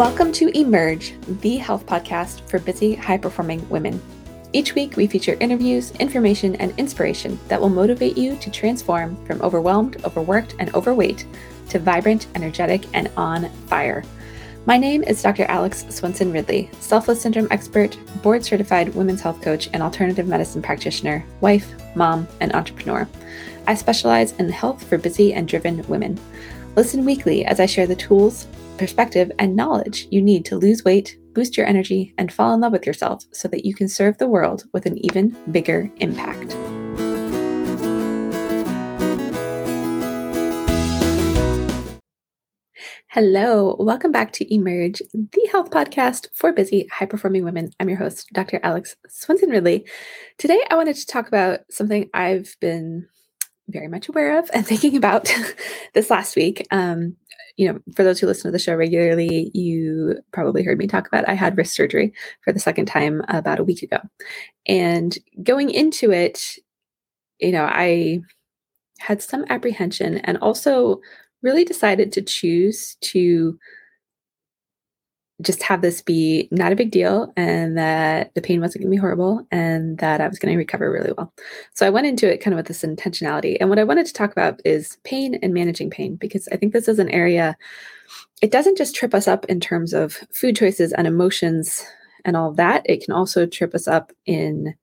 Welcome to Emerge, the health podcast for busy, high performing women. Each week, we feature interviews, information, and inspiration that will motivate you to transform from overwhelmed, overworked, and overweight to vibrant, energetic, and on fire. My name is Dr. Alex Swenson Ridley, selfless syndrome expert, board certified women's health coach, and alternative medicine practitioner, wife, mom, and entrepreneur. I specialize in health for busy and driven women. Listen weekly as I share the tools, perspective, and knowledge you need to lose weight, boost your energy, and fall in love with yourself so that you can serve the world with an even bigger impact. Hello, welcome back to Emerge, the health podcast for busy, high performing women. I'm your host, Dr. Alex Swenson Ridley. Today, I wanted to talk about something I've been very much aware of and thinking about this last week. Um, you know, for those who listen to the show regularly, you probably heard me talk about I had wrist surgery for the second time about a week ago. And going into it, you know, I had some apprehension and also really decided to choose to just have this be not a big deal and that the pain wasn't going to be horrible and that I was going to recover really well. So I went into it kind of with this intentionality. And what I wanted to talk about is pain and managing pain because I think this is an area it doesn't just trip us up in terms of food choices and emotions and all of that. It can also trip us up in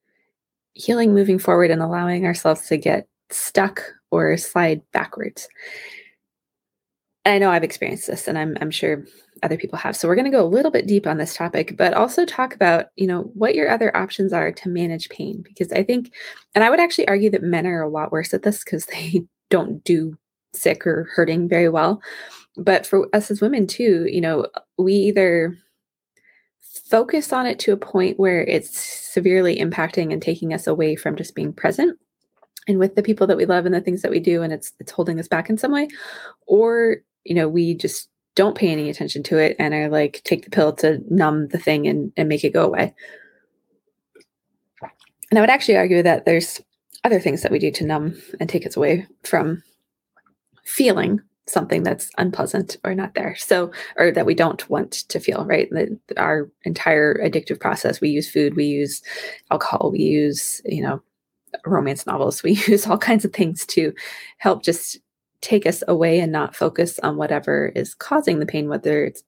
healing moving forward and allowing ourselves to get stuck or slide backwards. I know I've experienced this and I'm I'm sure other people have. So we're going to go a little bit deep on this topic, but also talk about, you know, what your other options are to manage pain because I think and I would actually argue that men are a lot worse at this cuz they don't do sick or hurting very well. But for us as women too, you know, we either focus on it to a point where it's severely impacting and taking us away from just being present and with the people that we love and the things that we do and it's it's holding us back in some way or you know we just don't pay any attention to it and I like take the pill to numb the thing and, and make it go away. And i would actually argue that there's other things that we do to numb and take us away from feeling something that's unpleasant or not there so or that we don't want to feel right? The, our entire addictive process we use food we use alcohol we use you know romance novels we use all kinds of things to help just take us away and not focus on whatever is causing the pain, whether it's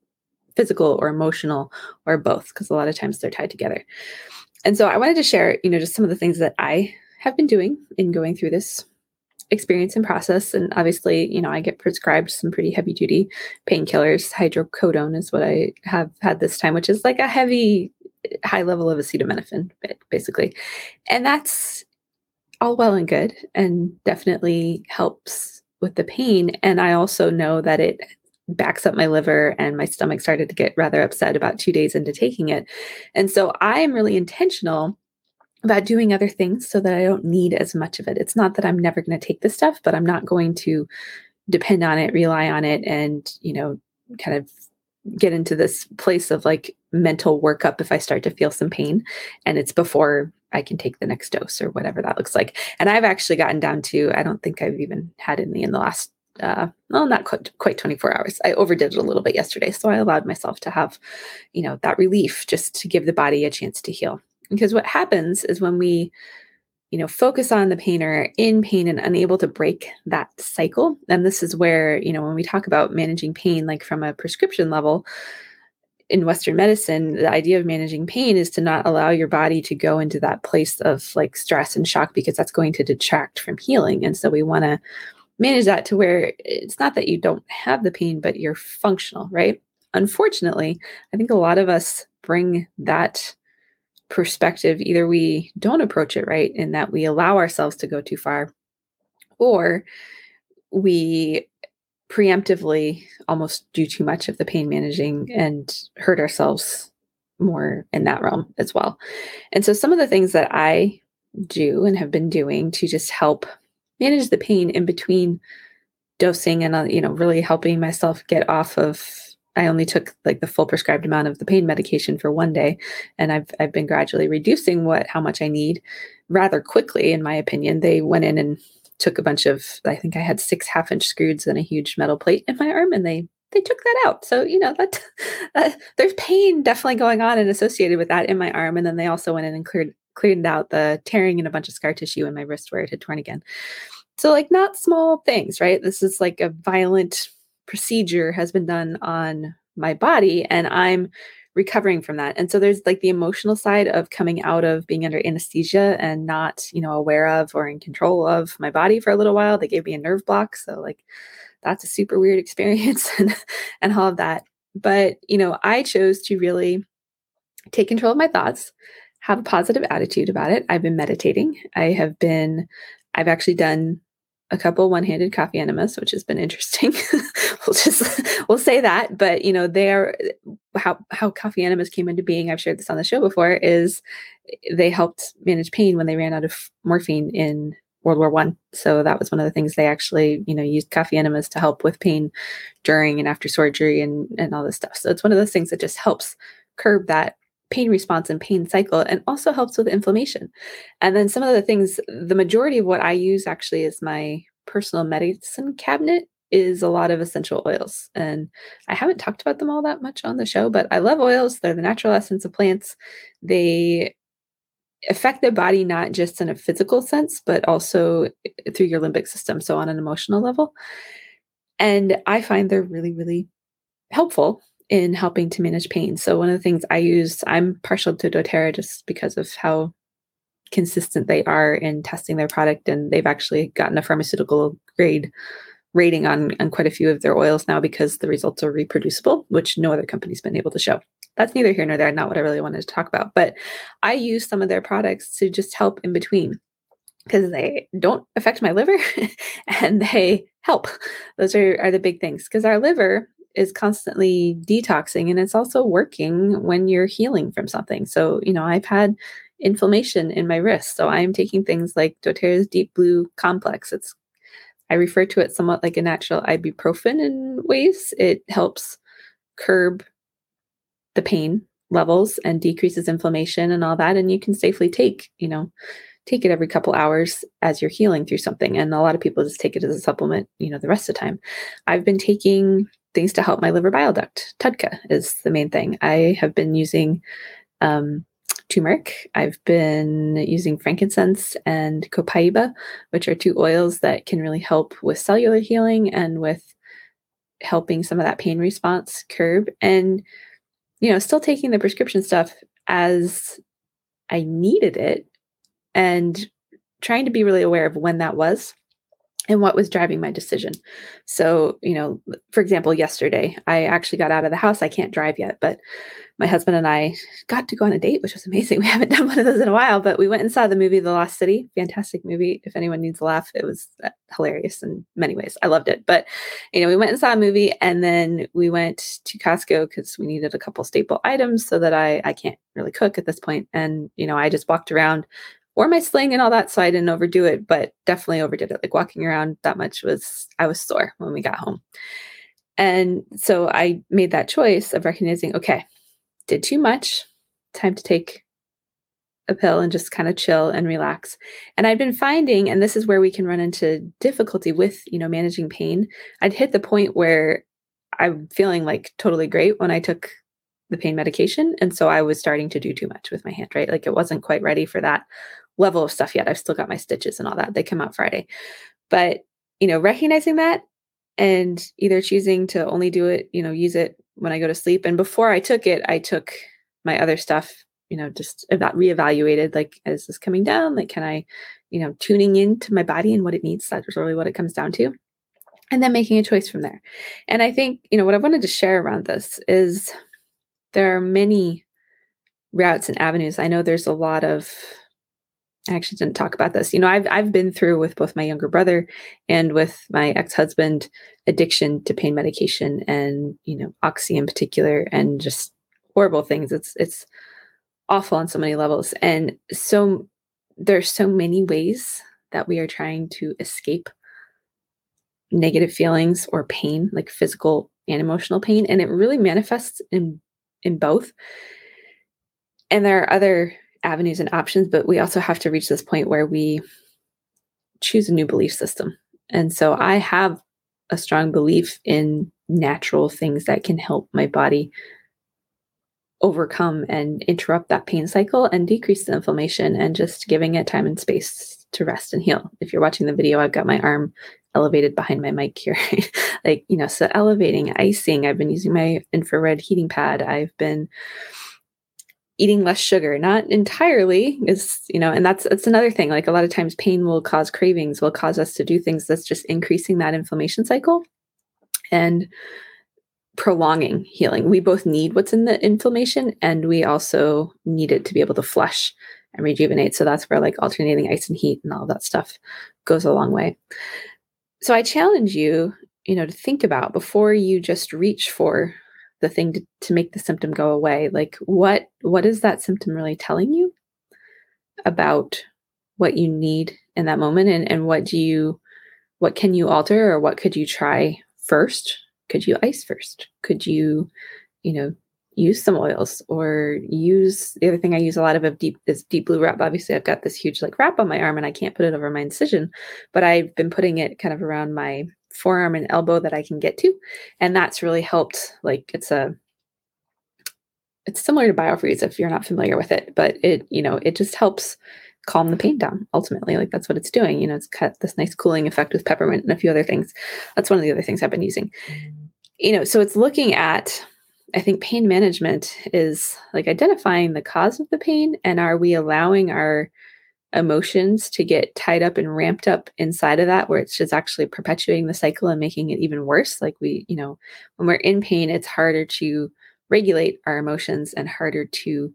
physical or emotional or both, because a lot of times they're tied together. And so I wanted to share, you know, just some of the things that I have been doing in going through this experience and process. And obviously, you know, I get prescribed some pretty heavy duty painkillers. Hydrocodone is what I have had this time, which is like a heavy, high level of acetaminophen, basically. And that's all well and good and definitely helps with the pain. And I also know that it backs up my liver and my stomach started to get rather upset about two days into taking it. And so I am really intentional about doing other things so that I don't need as much of it. It's not that I'm never going to take this stuff, but I'm not going to depend on it, rely on it, and, you know, kind of get into this place of like mental workup if I start to feel some pain and it's before I can take the next dose or whatever that looks like. And I've actually gotten down to, I don't think I've even had any in the last, uh, well, not quite, quite 24 hours. I overdid it a little bit yesterday. So I allowed myself to have, you know, that relief just to give the body a chance to heal. Because what happens is when we, you know, focus on the pain or in pain and unable to break that cycle. And this is where, you know, when we talk about managing pain, like from a prescription level, in Western medicine, the idea of managing pain is to not allow your body to go into that place of like stress and shock because that's going to detract from healing. And so we want to manage that to where it's not that you don't have the pain, but you're functional, right? Unfortunately, I think a lot of us bring that perspective. Either we don't approach it right in that we allow ourselves to go too far, or we preemptively almost do too much of the pain managing and hurt ourselves more in that realm as well. And so some of the things that I do and have been doing to just help manage the pain in between dosing and uh, you know really helping myself get off of I only took like the full prescribed amount of the pain medication for one day and I've I've been gradually reducing what how much I need rather quickly in my opinion. They went in and took a bunch of, I think I had six half inch screws and a huge metal plate in my arm, and they they took that out. So, you know, that, uh, there's pain definitely going on and associated with that in my arm. And then they also went in and cleared cleared out the tearing and a bunch of scar tissue in my wrist where it had torn again. So, like, not small things, right? This is like a violent procedure has been done on my body, and I'm recovering from that. And so there's like the emotional side of coming out of being under anesthesia and not, you know, aware of or in control of my body for a little while. They gave me a nerve block. So like that's a super weird experience and, and all of that. But, you know, I chose to really take control of my thoughts, have a positive attitude about it. I've been meditating. I have been, I've actually done a couple one-handed coffee enemas, which has been interesting. we'll just we'll say that. But you know, they're how how coffee enemas came into being. I've shared this on the show before. Is they helped manage pain when they ran out of morphine in World War One. So that was one of the things they actually, you know, used coffee enemas to help with pain during and after surgery and and all this stuff. So it's one of those things that just helps curb that pain response and pain cycle and also helps with inflammation. And then some of the things, the majority of what I use actually is my personal medicine cabinet is a lot of essential oils. And I haven't talked about them all that much on the show, but I love oils. They're the natural essence of plants. They affect the body not just in a physical sense, but also eh, through your limbic system. So on an emotional level. And I find they're really, really helpful in helping to manage pain. So one of the things I use, I'm partial to doTERRA just because of how consistent they are in testing their product. And they've actually gotten a pharmaceutical grade rating on, on quite a few of their oils now because the results are reproducible, which no other company's been able to show. That's neither here nor there, not what I really wanted to talk about. But I use some of their products to just help in between because they don't affect my liver and they help. Those are, are the big things because our liver is constantly detoxing and it's also working when you're healing from something. So, you know, I've had inflammation in my wrist. So I'm taking things like doTERRA's Deep Blue Complex. It's I refer to it somewhat like a natural ibuprofen in ways. It helps curb the pain levels and decreases inflammation and all that. And you can safely take, you know, take it every couple hours as you're healing through something. And a lot of people just take it as a supplement, you know, the rest of the time. I've been taking things to help my liver bile duct. TUDCA is the main thing. I have been using um, turmeric. I've been using frankincense and copaiba, which are two oils that can really help with cellular healing and with helping some of that pain response curb. And, you know, still taking the prescription stuff as I needed it and trying to be really aware of when that was and what was driving my decision. So, you know, for example, yesterday I actually got out of the house. I can't drive yet, but my husband and I got to go on a date, which was amazing. We haven't done one of those in a while, but we went and saw the movie The Lost City. Fantastic movie. If anyone needs a laugh, it was uh, hilarious in many ways. I loved it. But, you know, we went and saw a movie and then we went to Costco because we needed a couple staple items so that I, I can't really cook at this point. And, you know, I just walked around wore my sling and all that. So I didn't overdo it, but definitely overdid it. Like walking around that much was, I was sore when we got home. And so I made that choice of recognizing, okay, did too much, time to take a pill and just kind of chill and relax. And I'd been finding, and this is where we can run into difficulty with, you know, managing pain. I'd hit the point where I'm feeling like totally great when I took the pain medication. And so I was starting to do too much with my hand, right? Like it wasn't quite ready for that level of stuff yet. I've still got my stitches and all that. They come out Friday. But, you know, recognizing that and either choosing to only do it, you know, use it when I go to sleep. And before I took it, I took my other stuff, you know, just about reevaluated like, is this coming down? Like, can I, you know, tuning into my body and what it needs? That's really what it comes down to. And then making a choice from there. And I think, you know, what I wanted to share around this is there are many routes and avenues. I know there's a lot of I actually didn't talk about this. You know, I've I've been through with both my younger brother and with my ex-husband addiction to pain medication and, you know, oxy in particular and just horrible things. It's it's awful on so many levels. And so there's so many ways that we are trying to escape negative feelings or pain, like physical and emotional pain, and it really manifests in in both. And there are other avenues and options, but we also have to reach this point where we choose a new belief system. And so I have a strong belief in natural things that can help my body overcome and interrupt that pain cycle and decrease the inflammation and just giving it time and space to rest and heal. If you're watching the video, I've got my arm elevated behind my mic here. like, you know, so elevating, icing, I've been using my infrared heating pad. I've been eating less sugar. Not entirely is you know and that's that's another thing like a lot of times pain will cause cravings will cause us to do things that's just increasing that inflammation cycle and prolonging healing. We both need what's in the inflammation and we also need it to be able to flush and rejuvenate. So that's where like alternating ice and heat and all that stuff goes a long way. So i challenge you you know to think about before you just reach for the thing to, to make the symptom go away like what what is that symptom really telling you about what you need in that moment? And and what do you what can you alter or what could you try first? Could you ice first? Could you you know use some oils or use the other thing I use a lot of, of deep is deep blue wrap. Obviously, I've got this huge like wrap on my arm and I can't put it over my incision, but I've been putting it kind of around my forearm and elbow that I can get to. And that's really helped. Like it's a it's similar to biofreeze if you're not familiar with it, but it, you know, it just helps calm the pain down ultimately. Like that's what it's doing. You know, it's got this nice cooling effect with peppermint and a few other things. That's one of the other things I've been using. You know, so it's looking at I think pain management is like identifying the cause of the pain and are we allowing our emotions to get tied up and ramped up inside of that where it's just actually perpetuating the cycle and making it even worse. Like we you know when we're in pain it's harder to regulate our emotions and harder to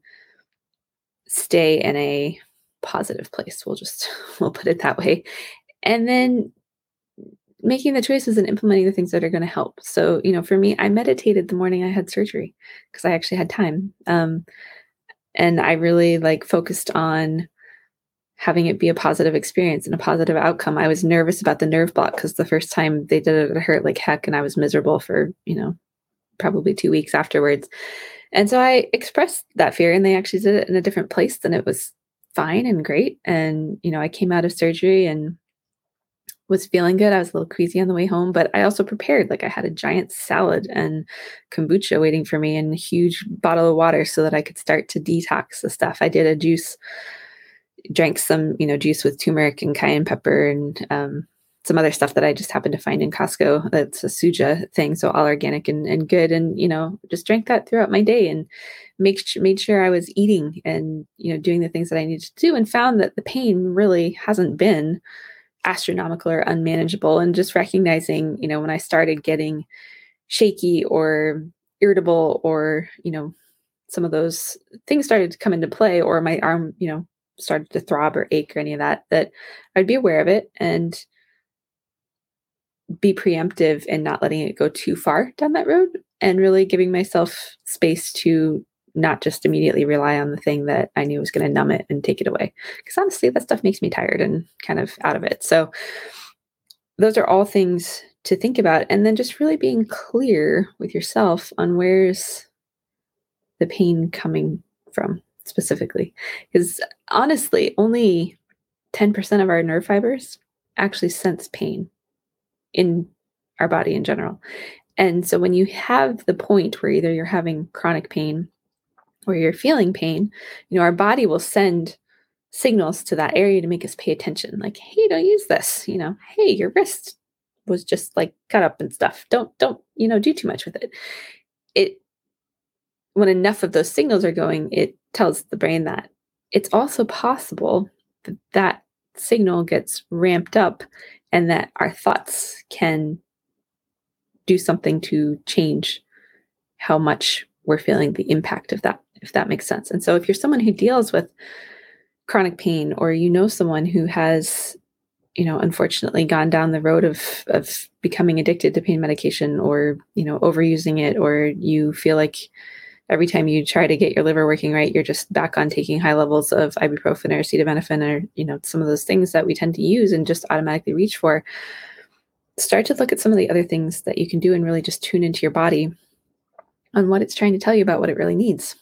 stay in a positive place. We'll just we'll put it that way. And then making the choices and implementing the things that are going to help. So you know for me i meditated the morning i had surgery because i actually had time. Um, and i really like focused on having it be a positive experience and a positive outcome. I was nervous about the nerve block because the first time they did it, it hurt like heck, and I was miserable for, you know, probably two weeks afterwards. And so I expressed that fear, and they actually did it in a different place, and it was fine and great. And, you know, I came out of surgery and was feeling good. I was a little queasy on the way home, but I also prepared. Like I had a giant salad and kombucha waiting for me and a huge bottle of water so that I could start to detox the stuff. I did a juice drank some, you know, juice with turmeric and cayenne pepper and um, some other stuff that I just happened to find in Costco. That's a suja thing, so all organic and, and good. And you know, just drank that throughout my day and make made sure I was eating and you know doing the things that I needed to do. And found that the pain really hasn't been astronomical or unmanageable. And just recognizing, you know, when I started getting shaky or irritable or you know some of those things started to come into play or my arm you know started to throb or ache or any of that, that I'd be aware of it and be preemptive and not letting it go too far down that road and really giving myself space to not just immediately rely on the thing that I knew was going to numb it and take it away. Because honestly, that stuff makes me tired and kind of out of it. So, those are all things to think about. And then just really being clear with yourself on where's the pain coming from specifically. Because honestly, only 10% of our nerve fibers actually sense pain in our body in general. And so when you have the point where either you're having chronic pain or you're feeling pain, you know, our body will send signals to that area to make us pay attention. Like, hey, don't use this, you know, hey, your wrist was just like cut up and stuff. Don't, don't, you know, do too much with it. It when enough of those signals are going, it tells the brain that it's also possible that that signal gets ramped up and that our thoughts can do something to change how much we're feeling the impact of that if that makes sense. And so if you're someone who deals with chronic pain or you know someone who has you know unfortunately gone down the road of of becoming addicted to pain medication or you know overusing it or you feel like every time you try to get your liver working right, you're just back on taking high levels of ibuprofen or acetaminophen or you know some of those things that we tend to use and just automatically reach for. Start to look at some of the other things that you can do and really just tune into your body on what it's trying to tell you about what it really needs.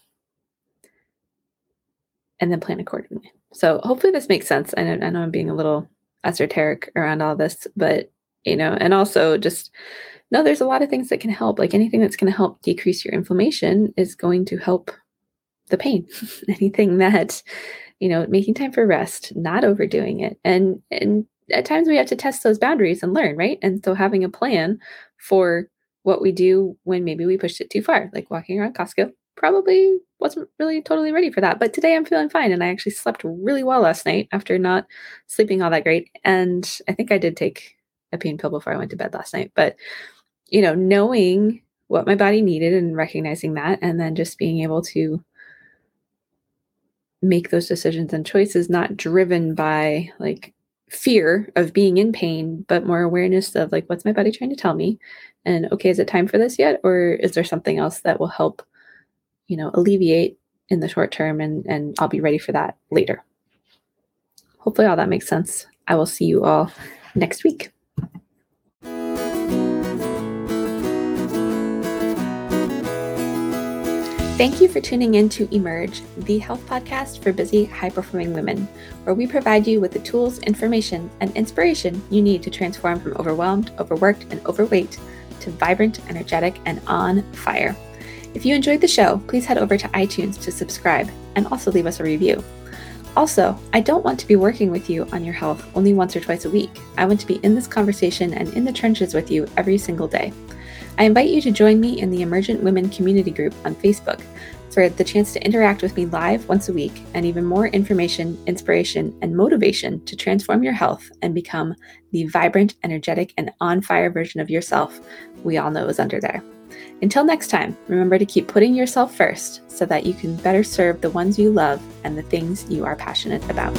And then plan accordingly. So hopefully this makes sense. I know, I know I'm being a little esoteric around all this, but you know, and also just no, there's a lot of things that can help. Like anything that's going to help decrease your inflammation is going to help the pain. anything that, you know, making time for rest, not overdoing it. And and at times we have to test those boundaries and learn, right? And so having a plan for what we do when maybe we pushed it too far, like walking around Costco, probably wasn't really totally ready for that. But today I'm feeling fine and I actually slept really well last night after not sleeping all that great. And I think I did take a pain pill before I went to bed last night. But, you know, knowing what my body needed and recognizing that, and then just being able to make those decisions and choices not driven by like fear of being in pain, but more awareness of like, what's my body trying to tell me? And okay, is it time for this yet? Or is there something else that will help, you know, alleviate in the short term and, and I'll be ready for that later. Hopefully all that makes sense. I will see you all next week. Thank you for tuning in to Emerge, the health podcast for busy, high performing women, where we provide you with the tools, information, and inspiration you need to transform from overwhelmed, overworked, and overweight to vibrant, energetic, and on fire. If you enjoyed the show, please head over to iTunes to subscribe and also leave us a review. Also, I don't want to be working with you on your health only once or twice a week. I want to be in this conversation and in the trenches with you every single day. I invite you to join me in the Emergent Women Community Group on Facebook for the chance to interact with me live once a week and even more information, inspiration, and motivation to transform your health and become the vibrant, energetic, and on fire version of yourself we all know is under there. Until next time, remember to keep putting yourself first so that you can better serve the ones you love and the things you are passionate about.